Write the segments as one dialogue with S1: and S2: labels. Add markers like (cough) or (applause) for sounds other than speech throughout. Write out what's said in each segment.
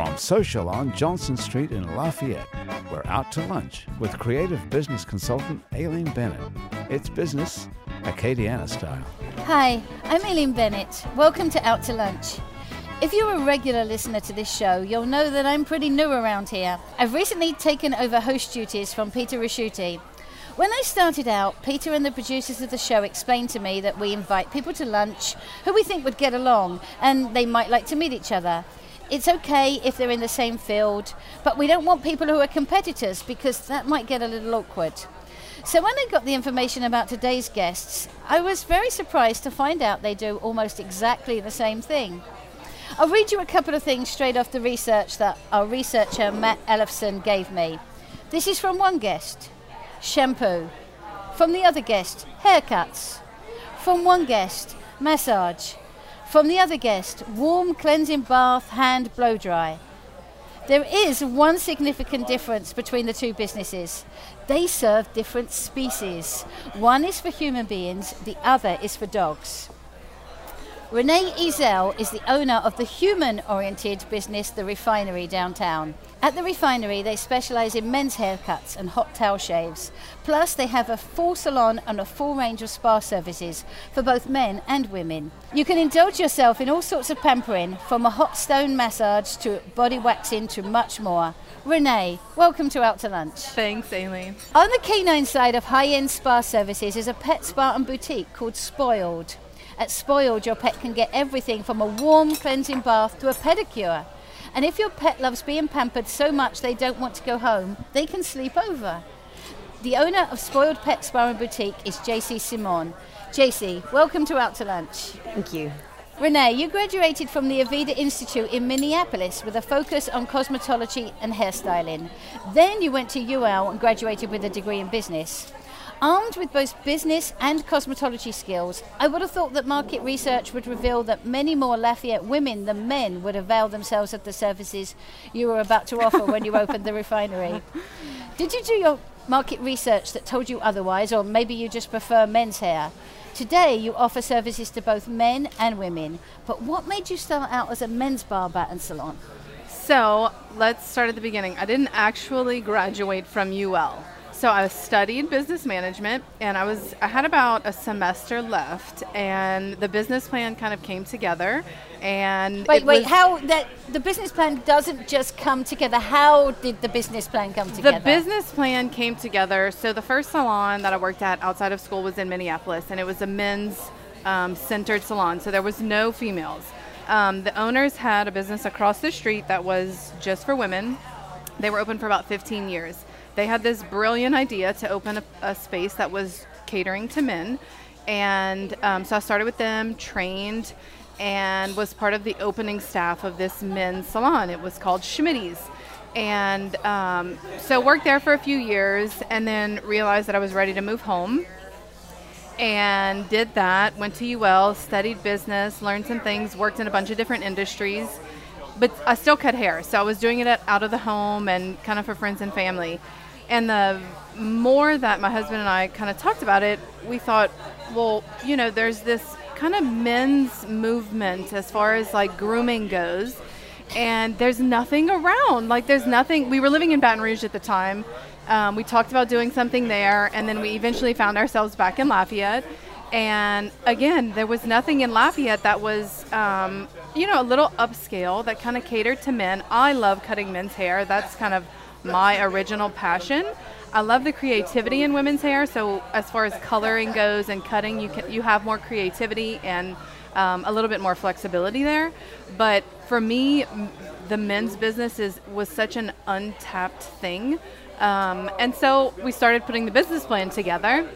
S1: From Social on Johnson Street in Lafayette, we're out to lunch with creative business consultant Aileen Bennett. It's business Acadiana style.
S2: Hi, I'm Aileen Bennett. Welcome to Out to Lunch. If you're a regular listener to this show, you'll know that I'm pretty new around here. I've recently taken over host duties from Peter Raschuti. When I started out, Peter and the producers of the show explained to me that we invite people to lunch who we think would get along and they might like to meet each other. It's okay if they're in the same field, but we don't want people who are competitors because that might get a little awkward. So when I got the information about today's guests, I was very surprised to find out they do almost exactly the same thing. I'll read you a couple of things straight off the research that our researcher Matt Ellefson gave me. This is from one guest shampoo. From the other guest, haircuts. From one guest, massage. From the other guest, warm cleansing bath, hand blow dry. There is one significant difference between the two businesses. They serve different species. One is for human beings, the other is for dogs. Renee Ezel is the owner of the human oriented business, The Refinery, downtown. At The Refinery, they specialize in men's haircuts and hot towel shaves. Plus, they have a full salon and a full range of spa services for both men and women. You can indulge yourself in all sorts of pampering, from a hot stone massage to body waxing to much more. Renee, welcome to Out to Lunch.
S3: Thanks, Aileen.
S2: On the canine side of high end spa services is a pet spa and boutique called Spoiled. At Spoiled, your pet can get everything from a warm cleansing bath to a pedicure. And if your pet loves being pampered so much they don't want to go home, they can sleep over. The owner of Spoiled Pet Spa and Boutique is JC Simon. JC, welcome to Out to Lunch.
S4: Thank you.
S2: Renee, you graduated from the Aveda Institute in Minneapolis with a focus on cosmetology and hairstyling. Then you went to UL and graduated with a degree in business. Armed with both business and cosmetology skills, I would have thought that market research would reveal that many more Lafayette women than men would avail themselves of the services you were about to offer when you opened the refinery. (laughs) Did you do your market research that told you otherwise, or maybe you just prefer men's hair? Today, you offer services to both men and women, but what made you start out as a men's barber and salon?
S3: So let's start at the beginning. I didn't actually graduate from UL. So I studied business management, and I was I had about a semester left, and the business plan kind of came together. And
S2: Wait, wait, how that the business plan doesn't just come together. How did the business plan come together?
S3: The business plan came together. So the first salon that I worked at outside of school was in Minneapolis, and it was a men's um, centered salon. So there was no females. Um, the owners had a business across the street that was just for women. They were open for about 15 years. They had this brilliant idea to open a, a space that was catering to men, and um, so I started with them, trained, and was part of the opening staff of this men's salon. It was called Schmitty's and um, so worked there for a few years and then realized that i was ready to move home and did that went to ul studied business learned some things worked in a bunch of different industries but i still cut hair. So i was doing it out of the home and kind of for friends and family and the more that my husband and i kind of talked about it we thought well you know there's this kind of men's movement as far as like grooming goes and there's nothing around. Like there's nothing. We were living in Baton Rouge at the time. Um, we talked about doing something there, and then we eventually found ourselves back in Lafayette. And again, there was nothing in Lafayette that was, um, you know, a little upscale that kind of catered to men. I love cutting men's hair. That's kind of my original passion. I love the creativity in women's hair. So as far as coloring goes and cutting, you can you have more creativity and um, a little bit more flexibility there. But for me, the men's business is was such an untapped thing, um, and so we started putting the business plan together.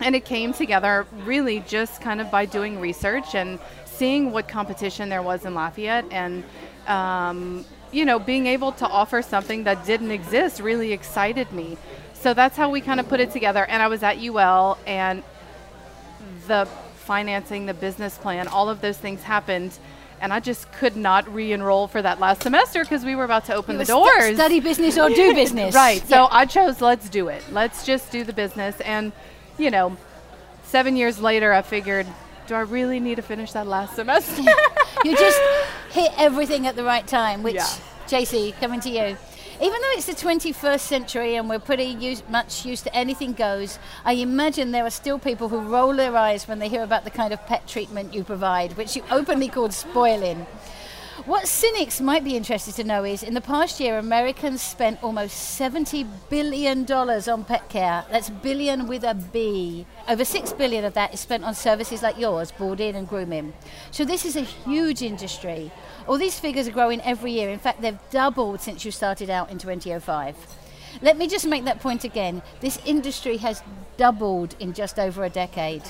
S3: And it came together really just kind of by doing research and seeing what competition there was in Lafayette and um, you know, being able to offer something that didn't exist really excited me. So that's how we kind of put it together. And I was at UL, and the financing, the business plan, all of those things happened. And I just could not re-enroll for that last semester because we were about to open the doors.
S2: study business or do (laughs) business.
S3: Right. So
S2: Yeah.
S3: I chose let's do it. Let's just do the business. And, you know, seven years later, I figured, do I really need to finish that last (laughs) semester?
S2: you just hit everything at the right time, which,
S3: Yeah.
S2: JC, coming to you. Even though it's the 21st century and we're pretty used, much used to anything goes, I imagine there are still people who roll their eyes when they hear about the kind of pet treatment you provide, which you openly called spoiling. What cynics might be interested to know is in the past year, Americans spent almost $70 billion on pet care. That's billion with a B. Over 6 billion of that is spent on services like yours, boarding and grooming. So this is a huge industry. All these figures are growing every year. In fact, they've doubled since you started out in 2005. Let me just make that point again. This industry has doubled in just over a decade.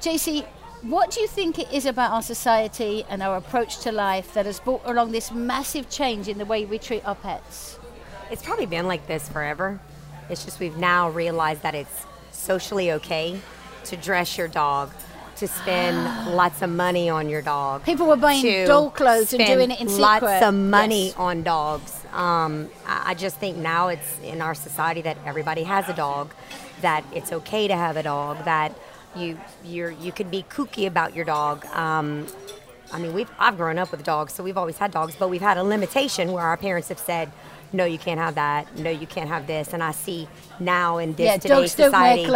S2: JC, what do you think it is about our society and our approach to life that has brought along this massive change in the way we treat our pets?
S4: It's probably been like this forever. It's just we've now realized that it's socially okay to dress your dog, to spend (gasps) lots of money on your dog.
S2: People were buying doll clothes and doing it in
S4: lots
S2: secret.
S4: of money
S2: Yes.
S4: on dogs. Um, I, I just think now it's in our society that everybody has a dog, that it's okay to have a dog, that you you're you could be kooky about your dog. Um, I mean, we've I've grown up with dogs, so we've always had dogs, but we've had a limitation where our parents have said, "No, you can't have that. No, you can't have this." And I see now in this
S2: Yeah,
S4: today's
S2: dogs don't wear
S4: society,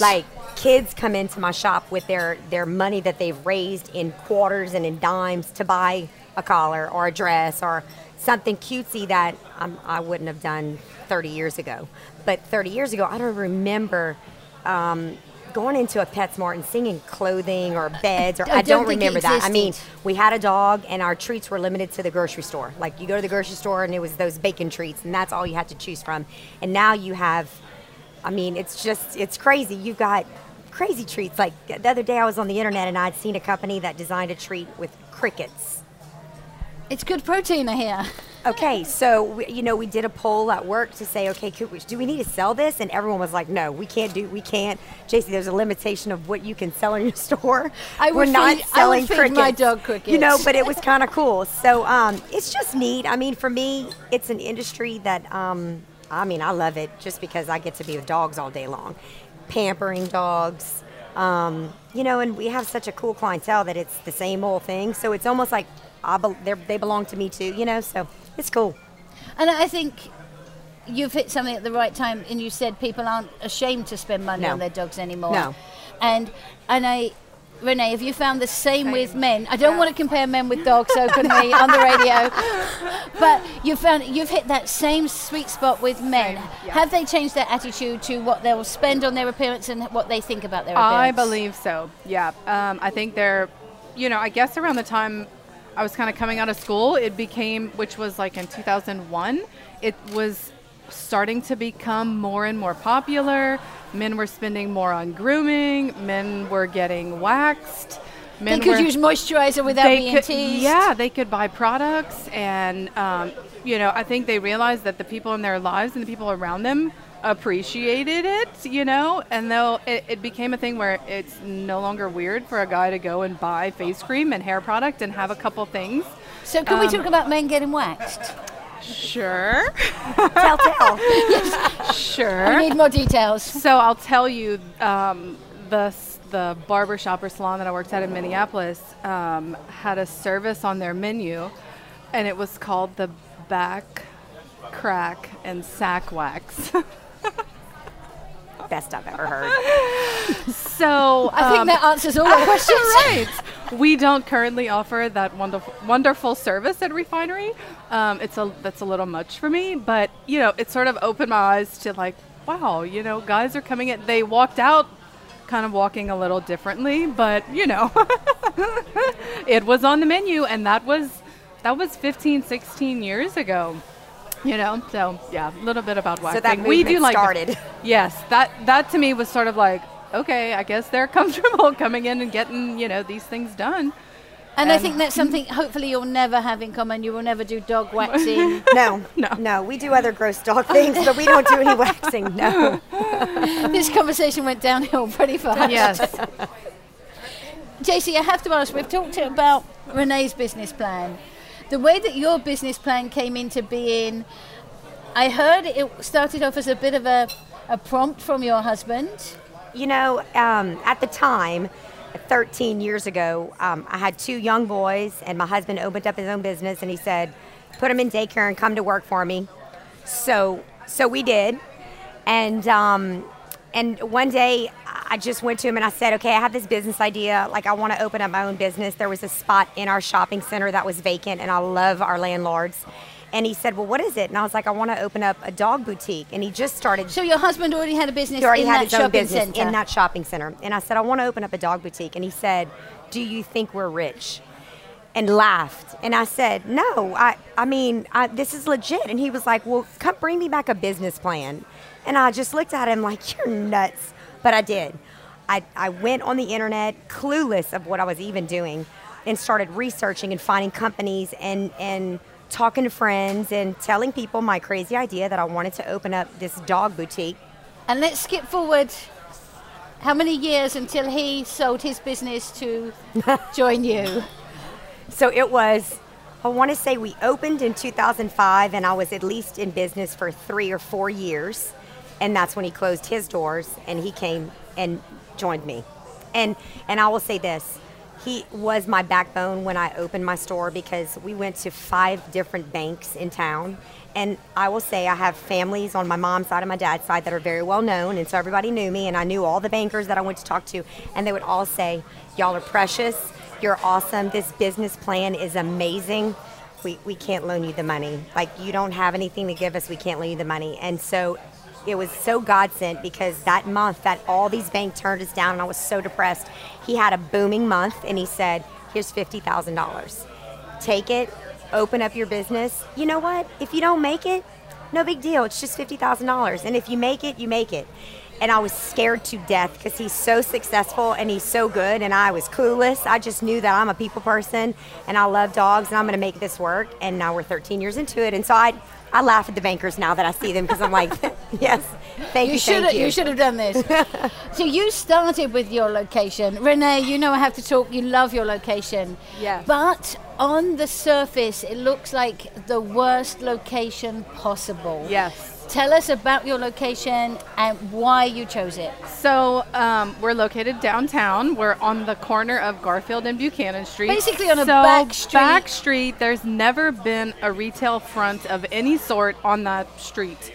S4: like kids come into my shop with their their money that they've raised in quarters and in dimes to buy a collar or a dress or something cutesy that um, I wouldn't have done 30 years ago. But 30 years ago, I don't remember. Um, Going into a PetSmart and seeing clothing or beds, or
S2: I
S4: I
S2: don't
S4: don't remember that. I mean, we had a dog and our treats were limited to the grocery store. Like you go to the grocery store and it was those bacon treats and that's all you had to choose from. And now you have I mean, it's just it's crazy. You've got crazy treats. Like the other day I was on the internet and I'd seen a company that designed a treat with crickets.
S2: It's good protein, I hear.
S4: Okay, so we, you know we did a poll at work to say, okay, we, do we need to sell this? And everyone was like, no, we can't do, we can't. JC, there's a limitation of what you can sell in your (laughs) store.
S2: I
S4: We're not
S2: feed- I would
S4: selling
S2: feed
S4: crickets.
S2: my dog
S4: You know, but it was kind of cool. So um, it's just neat. I mean, for me, it's an industry that um, I mean, I love it just because I get to be with dogs all day long, pampering dogs. Um, you know, and we have such a cool clientele that it's the same old thing. So it's almost like I be- they belong to me too. You know, so it's cool.
S2: And I think you've hit something at the right time, and you said people aren't ashamed to spend money
S4: No.
S2: on their dogs anymore.
S4: No.
S2: And and I, Renee, have you found the same, with men? I don't want to compare men with dogs openly (laughs) on the radio, but you found you've hit that same sweet spot with men.
S3: yeah.
S2: Have they changed their attitude to what they'll spend on their appearance and what they think about their appearance?
S3: I believe so. Yeah. Um, I think they're, you know, I guess around the time I was kind of coming out of school, it became, which was like in 2001, it was starting to become more and more popular. Men were spending more on grooming. Men were getting waxed.
S2: They could
S3: were,
S2: use moisturizer without being
S3: could,
S2: teased.
S3: Yeah, they could buy products, and um, you know, I think they realized that the people in their lives and the people around them appreciated it. You know, and though it, it became a thing where it's no longer weird for a guy to go and buy face cream and hair product and have a couple things.
S2: So can we
S3: Um,
S2: talk about men getting waxed?
S3: Sure,
S4: Tell, tell. (laughs)
S2: I
S3: sure.
S2: I need more details.
S3: So I'll tell you, um, the the barber shop or salon that I worked at in Minneapolis um, had a service on their menu, and it was called the back crack and sack wax. (laughs)
S4: Best I've ever heard. (laughs)
S3: so
S2: I think
S3: um,
S2: that answers all our (laughs) questions.
S3: right. We don't currently offer that wonderful, wonderful service at Refinery. Um, it's a that's a little much for me, but you know, it sort of opened my eyes to like, wow, you know, guys are coming in. They walked out, kind of walking a little differently, but you know, (laughs) it was on the menu, and that was that was 15, 16 years ago. You know, so yeah, a little bit about waxing.
S4: So that
S3: we do like
S4: started. (laughs)
S3: Yes, that that to me was sort of like, okay, I guess they're (laughs) comfortable coming in and getting you know these things done.
S2: And, I think that's something hopefully you'll never have in common. You will never do dog (laughs) waxing.
S4: No,
S3: No.
S4: no, we do other gross dog things, but we don't do any waxing. No.
S2: this conversation went downhill pretty fast.
S3: yes.
S2: JC, I have to ask, we've talked about Renee's business plan. The way that your business plan came into being, I heard it started off as a bit of a, a prompt from your husband.
S4: You know, um, at the time, 13 years ago, um, I had two young boys, and my husband opened up his own business, and he said, "Put them in daycare and come to work for me." So, so we did, and um, and one day I just went to him and I said, "Okay, I have this business idea. Like, I want to open up my own business." There was a spot in our shopping center that was vacant, and I love our landlords. And he said, "Well, what is it?" And I was like, "I want to open up a dog boutique." And he just started
S2: So your husband already had a business
S4: he already
S2: in
S4: had
S2: that
S4: his own
S2: shopping
S4: business
S2: center.
S4: in that shopping center. And I said, I want to open up a dog boutique. And he said, Do you think we're rich? And laughed. And I said, No, I, I mean, I, this is legit. And he was like, Well, come bring me back a business plan. And I just looked at him like, You're nuts. But I did. I, I went on the internet, clueless of what I was even doing, and started researching and finding companies and, and talking to friends and telling people my crazy idea that I wanted to open up this dog boutique.
S2: And let's skip forward. How many years until he sold his business to (laughs) join you?
S4: So it was, I want to say we opened in 2005, and I was at least in business for three or four years. And that's when he closed his doors and he came and joined me. And, and I will say this he was my backbone when I opened my store because we went to five different banks in town. And I will say I have families on my mom's side and my dad's side that are very well known, and so everybody knew me, and I knew all the bankers that I went to talk to, and they would all say, "Y'all are precious. You're awesome. This business plan is amazing. We we can't loan you the money. Like you don't have anything to give us. We can't loan you the money." And so it was so God sent because that month that all these banks turned us down and I was so depressed. He had a booming month and he said, Here's fifty thousand dollars. Take it, open up your business. You know what? If you don't make it, no big deal. It's just fifty thousand dollars. And if you make it, you make it. And I was scared to death because he's so successful and he's so good and I was clueless. I just knew that I'm a people person and I love dogs and I'm gonna make this work. And now we're 13 years into it. And so I I laugh at the bankers now that I see them because I'm like, (laughs) yes, thank you,
S2: You should have,
S4: you.
S2: you should have done this. (laughs) so you started with your location. Renee, you know I have to talk. You love your location.
S3: Yeah.
S2: But on the surface, it looks like the worst location possible.
S3: Yes.
S2: Tell us about your location and why you chose it.
S3: So um, we're located downtown. We're on the corner of Garfield and Buchanan Street.
S2: Basically on a
S3: so
S2: back street.
S3: Back street. There's never been a retail front of any sort on that street.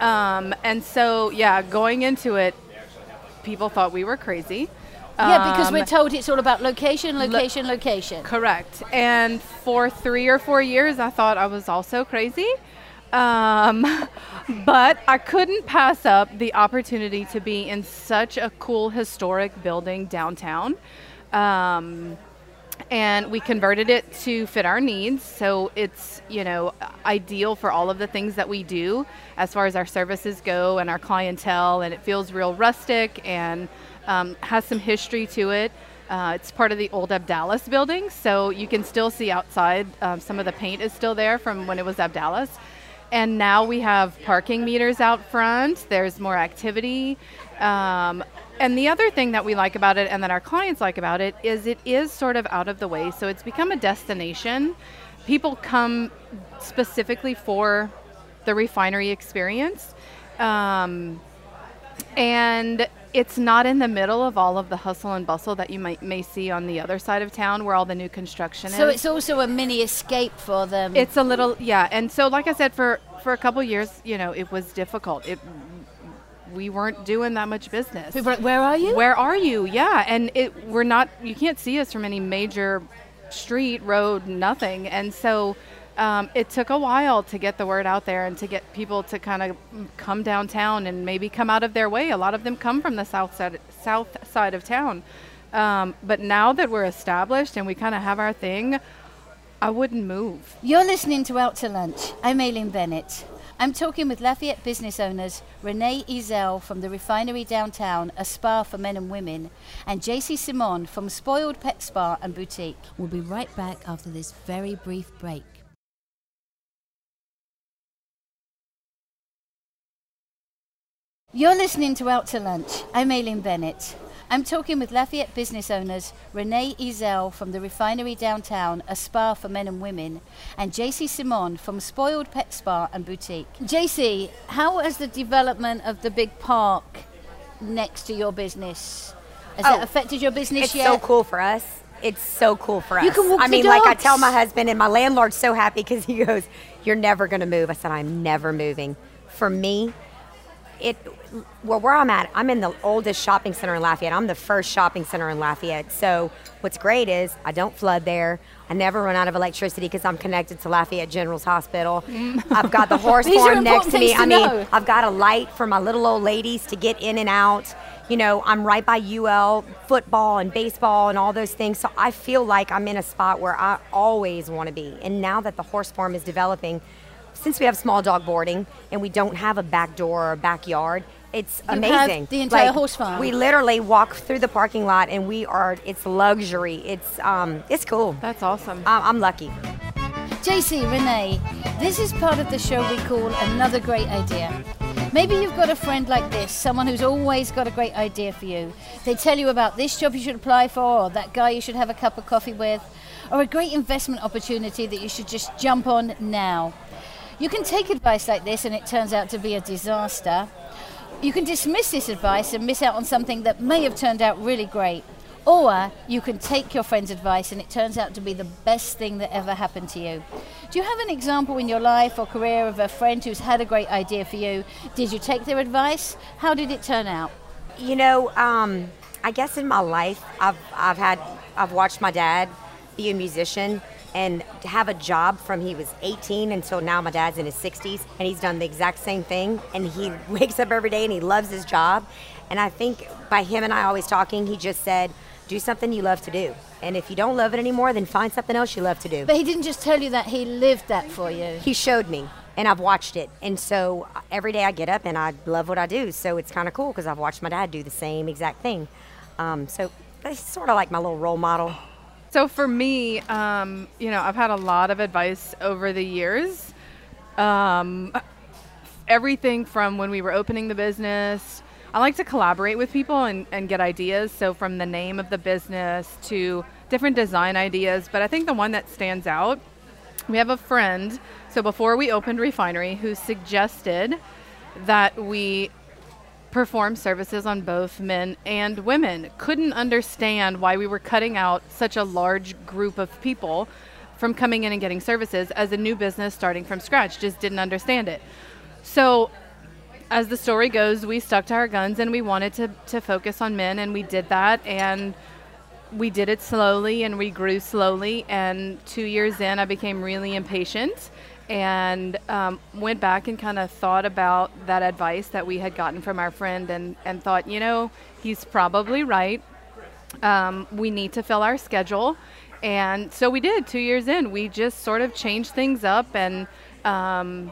S3: Um, and so, yeah, going into it, people thought we were crazy.
S2: yeah, because
S3: Um,
S2: we're told it's all about location, location, location.
S3: Correct. And for three or four years, I thought I was also crazy. Um, (laughs) but I couldn't pass up the opportunity to be in such a cool historic building downtown. Um, and we converted it to fit our needs. So it's you know ideal for all of the things that we do as far as our services go and our clientele. And it feels real rustic and um, has some history to it. Uh, it's part of the old Abdalla's building. So you can still see outside um, some of the paint is still there from when it was Abdalla's and now we have parking meters out front there's more activity um, and the other thing that we like about it and that our clients like about it is it is sort of out of the way. So it's become a destination. People come specifically for the refinery experience. Um, and it's not in the middle of all of the hustle and bustle that you might may see on the other side of town where all the new construction
S2: So
S3: is.
S2: So it's also a mini escape for them.
S3: It's a little yeah, and so like I said, for for a couple years, you know, it was difficult. It we weren't doing that much business.
S2: People like, where are you?
S3: Where are you? Yeah, and it we're not. You can't see us from any major street, road, nothing, and so. Um, it took a while to get the word out there and to get people to kind of come downtown and maybe come out of their way. A lot of them come from the south side, south side of town. Um, but now that we're established and we kind of have our thing, I wouldn't move.
S2: You're listening to Out to Lunch. I'm Aileen Bennett. I'm talking with Lafayette business owners Renee Ezel from the refinery downtown, a spa for men and women, and JC Simon from Spoiled Pet Spa and Boutique.
S5: We'll be right back after this very brief break.
S2: You're listening to Out to Lunch. I'm Aileen Bennett. I'm talking with Lafayette business owners Renee Ezel from the refinery downtown, a spa for men and women, and JC Simon from Spoiled Pet Spa and Boutique. JC, how has the development of the big park next to your business has
S4: Oh,
S2: that affected your business
S4: It's
S2: yet?
S4: so cool for us. It's so cool for us.
S2: You can walk
S4: I
S2: the
S4: mean, like I tell my husband, and my landlord's so happy because he goes, "You're never going to move." I said, "I'm never moving." For me, it well where I'm at, I'm in the oldest shopping center in Lafayette. I'm the first shopping center in Lafayette. So what's great is I don't flood there. I never run out of electricity because I'm connected to Lafayette General's Hospital. Mm. I've got the (laughs) horse farm next to me.
S2: to
S4: I mean,
S2: know.
S4: I've got a light for my little old ladies to get in and out. You know, I'm right by UL football and baseball and all those things. So I feel like I'm in a spot where I always want to be. And now that the horse farm is developing, since we have small dog boarding and we don't have a back door or a backyard, it's
S2: You have
S4: amazing.
S2: the entire
S4: Like,
S2: horse farm.
S4: We literally walk through the parking lot and we are. It's luxury. It's um. It's cool.
S3: That's awesome.
S4: I- I'm lucky.
S2: JC, Renee, this is part of the show we call Another Great Idea. Maybe you've got a friend like this, someone who's always got a great idea for you. They tell you about this job you should apply for, or that guy you should have a cup of coffee with, or a great investment opportunity that you should just jump on now. You can take advice like this and it turns out to be a disaster. You can dismiss this advice and miss out on something that may have turned out really great. Or you can take your friend's advice and it turns out to be the best thing that ever happened to you. Do you have an example in your life or career of a friend who's had a great idea for you? Did you take their advice? How did it turn out?
S4: You know, um, I guess in my life, I've I've had I've watched my dad be a musician and have a job from he was 18 until now my dad's in his 60s and he's done the exact same thing and he (laughs) wakes up every day and he loves his job and I think by him and I always talking he just said do something you love to do and if you don't love it anymore then find something else you love to do
S2: But he didn't just tell you that, he lived that for you.
S4: he showed me and I've watched it. And so every day I get up and I love what I do. So it's kind of cool because I've watched my dad do the same exact thing. Um, so it's sort of like my little role model.
S3: So for me, um, you know, I've had a lot of advice over the years. Um, everything from when we were opening the business. I like to collaborate with people and, and get ideas. So from the name of the business to different design ideas. But I think the one that stands out, we have a friend. So before we opened Refinery, who suggested that we perform services on both men and women. Couldn't understand why we were cutting out such a large group of people from coming in and getting services as a new business starting from scratch. Just didn't understand it. So, as the story goes, we stuck to our guns and we wanted to, to focus on men, and we did that. And we did it slowly and we grew slowly. And two years in, I became really impatient and um, went back and kind of thought about that advice that we had gotten from our friend and, and thought, you know, he's probably right. Um, we need to fill our schedule. And so we did two years in. We just sort of changed things up and um,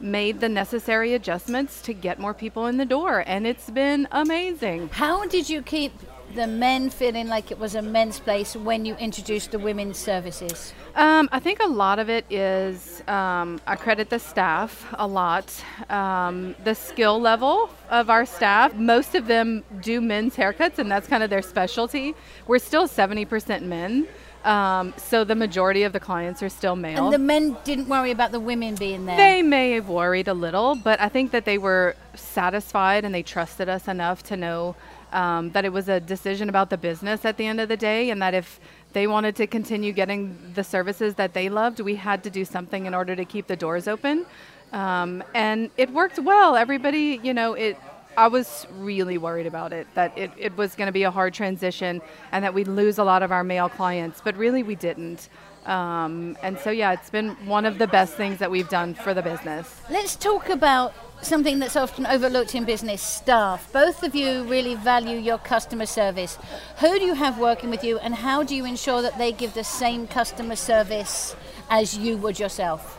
S3: made the necessary adjustments to get more people in the door. And it's been amazing.
S2: How did you keep the men feeling like it was a men's place when you introduced the women's services?
S3: Um, I think a lot of it is um, I credit the staff a lot. Um, the skill level of our staff, most of them do men's haircuts, and that's kind of their specialty. We're still 70% men, um, so the majority of the clients are still male.
S2: And the men didn't worry about the women being there.
S3: They may have worried a little, but I think that they were satisfied and they trusted us enough to know um, that it was a decision about the business at the end of the day, and that if they wanted to continue getting the services that they loved, we had to do something in order to keep the doors open. Um, and it worked well. Everybody, you know, it. I was really worried about it, that it, it was going to be a hard transition and that we'd lose a lot of our male clients, but really we didn't. Um, and so, yeah, it's been one of the best things that we've done for the business.
S2: Let's talk about something that's often overlooked in business staff. Both of you really value your customer service. Who do you have working with you, and how do you ensure that they give the same customer service as you would yourself?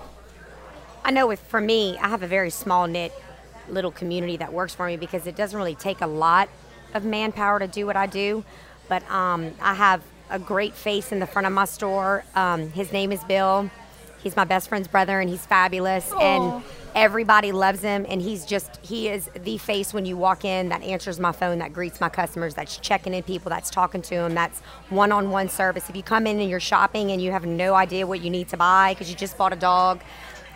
S4: I know with for me, I have a very small knit little community that works for me because it doesn't really take a lot of manpower to do what I do. But um, I have a great face in the front of my store. Um, his name is Bill. He's my best friend's brother, and he's fabulous. And everybody loves him. And he's just he is the face when you walk in that answers my phone, that greets my customers, that's checking in people, that's talking to them, that's one-on-one service. If you come in and you're shopping and you have no idea what you need to buy because you just bought a dog,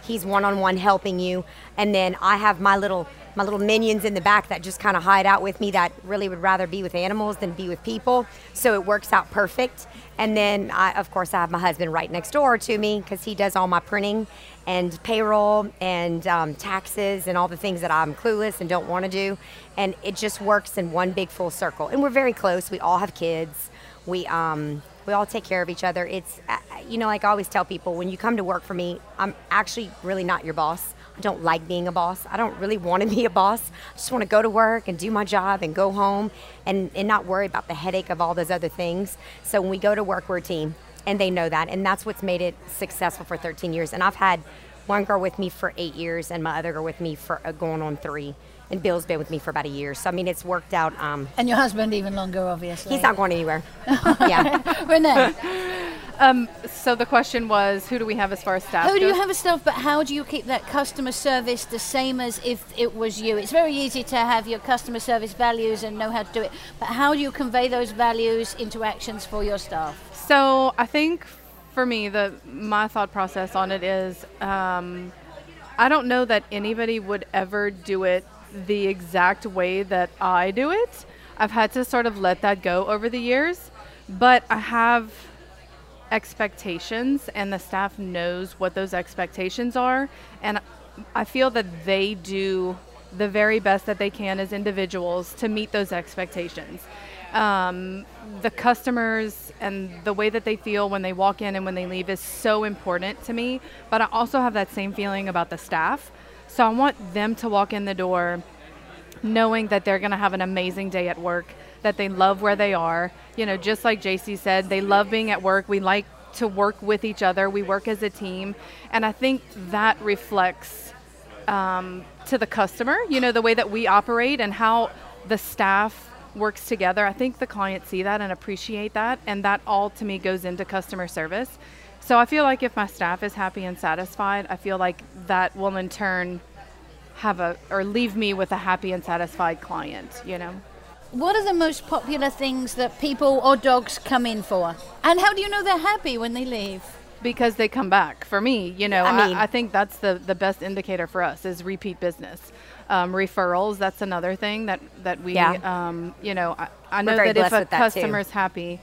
S4: he's one-on-one helping you. And then I have my little my little minions in the back that just kind of hide out with me that really would rather be with animals than be with people. So it works out perfect. And then, I, of course, I have my husband right next door to me because he does all my printing and payroll and um, taxes and all the things that I'm clueless and don't want to do. And it just works in one big full circle. And we're very close. We all have kids. We, um, we all take care of each other. It's, uh, you know, like I always tell people, when you come to work for me, I'm actually really not your boss. I don't like being a boss. I don't really want to be a boss. I just want to go to work and do my job and go home and, and not worry about the headache of all those other things. So when we go to work, we're a team. And they know that. And that's what's made it successful for 13 years. And I've had one girl with me for eight years and my other girl with me for uh, going on three. And Bill's been with me for about a year. So, I mean, it's worked out. Um,
S2: And your husband even longer, obviously.
S4: he's not going anywhere. (laughs) yeah.
S2: Renee, (laughs)
S3: So the question was, who do we have as far as staff?
S2: who do you have as staff, but how do you keep that customer service the same as if it was you? It's very easy to have your customer service values and know how to do it, but how do you convey those values into actions for your staff?
S3: So I think for me, the my thought process on it is, um, I don't know that anybody would ever do it the exact way that I do it. I've had to sort of let that go over the years, but I have expectations and the staff knows what those expectations are and I feel that they do the very best that they can as individuals to meet those expectations. Um, the customers and the way that they feel when they walk in and when they leave is so important to me, but I also have that same feeling about the staff. So I want them to walk in the door knowing that they're going to have an amazing day at work, that they love where they are. You know, just like JC said, they love being at work. We like to work with each other, we work as a team. And I think that reflects um, to the customer, you know, the way that we operate and how the staff works together. I think the clients see that and appreciate that. And that all to me goes into customer service. So I feel like if my staff is happy and satisfied, I feel like that will in turn have a or leave me with a happy and satisfied client, you know.
S2: What are the most popular things that people or dogs come in for? And how do you know they're happy when they leave?
S3: Because they come back. For me, you know,
S4: I
S3: I,
S4: mean-
S3: I, think that's the, the best indicator for us is repeat business. Um, referrals, that's another thing that, that we,
S4: Yeah.
S3: um, you know, I, I know that if a
S4: with that, too.
S3: customer's happy,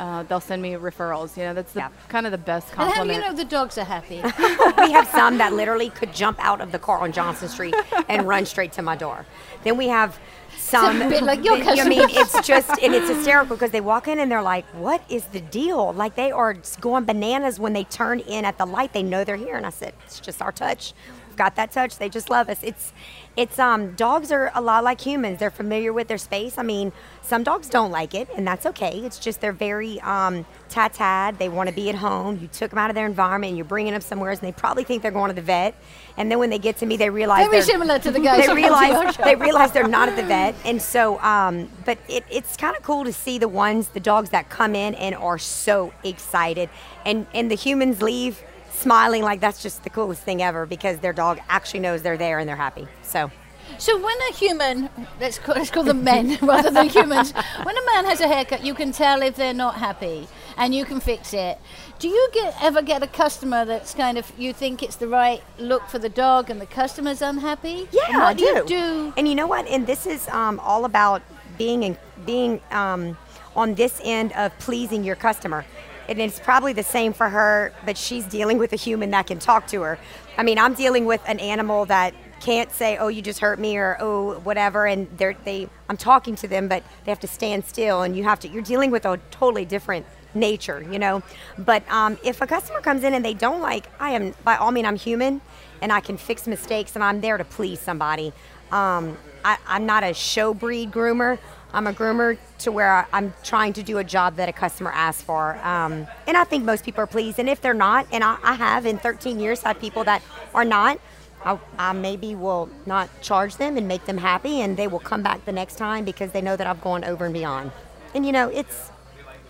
S3: uh, they'll send me referrals. You know, that's the
S4: Yeah.
S3: kind of the best (laughs)
S2: And how
S3: compliment.
S2: do you know the dogs are happy? (laughs)
S4: we have some that literally could jump out of the car on Johnson Street and run straight to my door. Then we have some.
S2: bit like your
S4: I mean, it's just and it's hysterical because they walk in and they're like, "What is the deal?" Like they are going bananas when they turn in at the light. They know they're here, and I said, "It's just our touch. Got that touch. They just love us." It's, it's um, dogs are a lot like humans. They're familiar with their space. I mean, some dogs don't like it, and that's okay. It's just they're very um, tat-tat. They want to be at home. You took them out of their environment, and you're bringing them somewhere, and they probably think they're going to the vet. And then when they get to me, they realize
S2: Very
S4: they're-
S2: similar to the (laughs) guys
S4: they
S2: who come to your
S4: realize they realize they're not at the vet, and so um, but it, it's kind of cool to see the ones, the dogs that come in and are so excited, and and the humans leave smiling like that's just the coolest thing ever because their dog actually knows they're there and they're happy. So
S2: So when a human, let's call, let's call them men (laughs) rather than humans, when a man has a haircut, you can tell if they're not happy, and you can fix it. Do you get ever get a customer that's kind of you think it's the right look for the dog, and the customer's unhappy?
S4: Yeah,
S2: and what
S4: I
S2: do you
S4: do.
S2: do?
S4: And you know what? And this is um, all about being in, being um, on this end of pleasing your customer. And it's probably the same for her, but she's dealing with a human that can talk to her. I mean, I'm dealing with an animal that can't say, "Oh, you just hurt me," or "Oh, whatever," and they're they. I'm talking to them, but they have to stand still, and you have to. You're dealing with a totally different nature, you know. But um, if a customer comes in and they don't like, I am by all means I'm human, and I can fix mistakes, and I'm there to please somebody. Um, I, I'm not a show breed groomer, I'm a groomer to where I'm trying to do a job that a customer asks for. Um, and I think most people are pleased. And if they're not, and I, I have in 13 years had people that are not, I, I, maybe will not charge them and make them happy, and they will come back the next time because they know that I've gone over and beyond. And you know, it's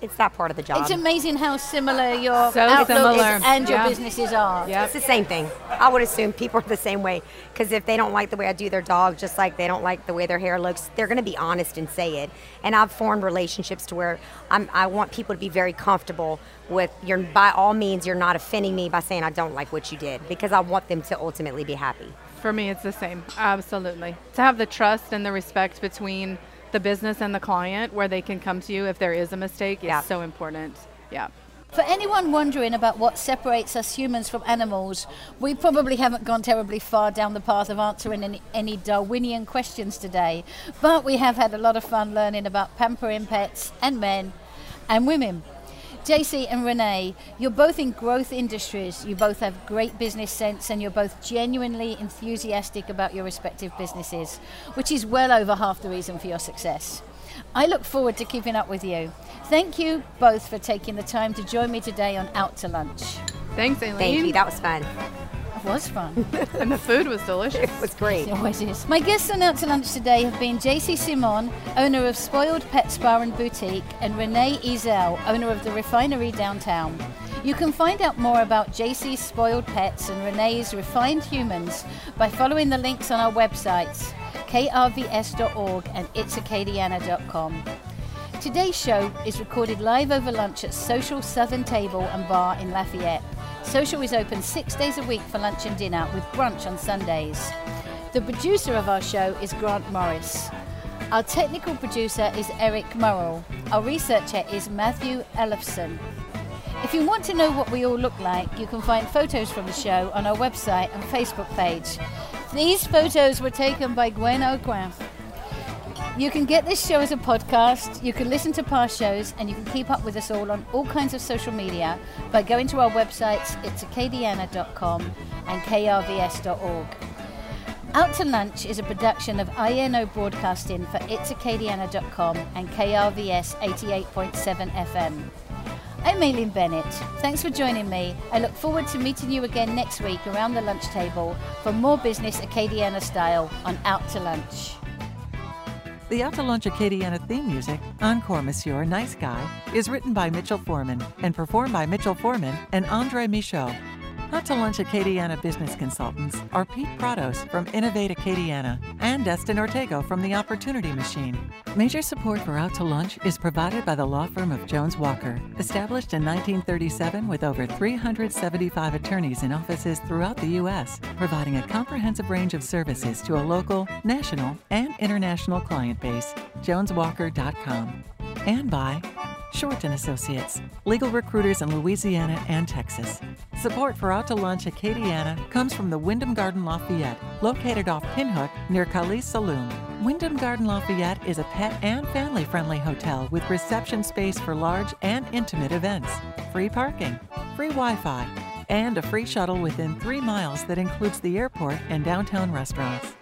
S4: it's that part of the job.
S2: It's amazing how similar your
S3: So
S2: outlook
S3: similar.
S2: is and your
S3: Yeah.
S2: businesses are.
S3: Yep.
S4: It's the same thing. I would assume people are the same way because if they don't like the way I do their dog, just like they don't like the way their hair looks, they're going to be honest and say it. And I've formed relationships to where I'm, I want people to be very comfortable with. You're by all means, you're not offending me by saying I don't like what you did because I want them to ultimately be happy.
S3: For me, it's the same. Absolutely. To have the trust and the respect between the business and the client where they can come to you if there is a mistake is so important. Yeah.
S2: For anyone wondering about what separates us humans from animals, we probably haven't gone terribly far down the path of answering any, any Darwinian questions today, but we have had a lot of fun learning about pampering pets and men and women. JC and Renee, you're both in growth industries. You both have great business sense and you're both genuinely enthusiastic about your respective businesses, which is well over half the reason for your success. I look forward to keeping up with you. Thank you both for taking the time to join me today on Out to Lunch.
S3: Thanks, Aileen.
S4: Thank you. That was fun.
S2: It was fun. (laughs)
S3: and the food was delicious.
S4: It was great.
S2: It always is. My guests on Out to Lunch today have been JC Simon, owner of Spoiled Pets Spa and Boutique, and Renee Ezel, owner of the Refinery Downtown. You can find out more about JC's Spoiled Pets and Renee's Refined Humans by following the links on our websites, krvs.org and itsacadiana.com. Today's show is recorded live over lunch at Social Southern Table and Bar in Lafayette. Social is open six days a week for lunch and dinner with brunch on Sundays. The producer of our show is Grant Morris. Our technical producer is Eric Murrell. Our researcher is Matthew Ellefson. If you want to know what we all look like, you can find photos from the show on our website and Facebook page. These photos were taken by Gwen O'Quan. You can get this show as a podcast, you can listen to past shows, and you can keep up with us all on all kinds of social media by going to our websites, itsacadiana.com and krvs.org. Out to Lunch is a production of INO Broadcasting for itsacadiana.com and KRVS 88.7 FM. I'm Aileen Bennett. Thanks for joining me. I look forward to meeting you again next week around the lunch table for more business Acadiana style on Out to Lunch.
S6: The Out to Acadiana theme music, Encore Monsieur Nice Guy, is written by Mitchell Foreman and performed by Mitchell Foreman and Andre Michaud. Out to Lunch Acadiana business consultants are Pete Prados from Innovate Acadiana and Destin Ortego from The Opportunity Machine. Major support for Out to Lunch is provided by the law firm of Jones Walker, established in 1937 with over 375 attorneys in offices throughout the U.S., providing a comprehensive range of services to a local, national, and international client base. JonesWalker.com. And by Shorten Associates, legal recruiters in Louisiana and Texas. Support for Out to Lunch Acadiana comes from the Wyndham Garden Lafayette, located off Pinhook near Kaliste Saloom. Wyndham Garden Lafayette is a pet and family friendly hotel with reception space for large and intimate events, free parking, free Wi Fi, and a free shuttle within three miles that includes the airport and downtown restaurants.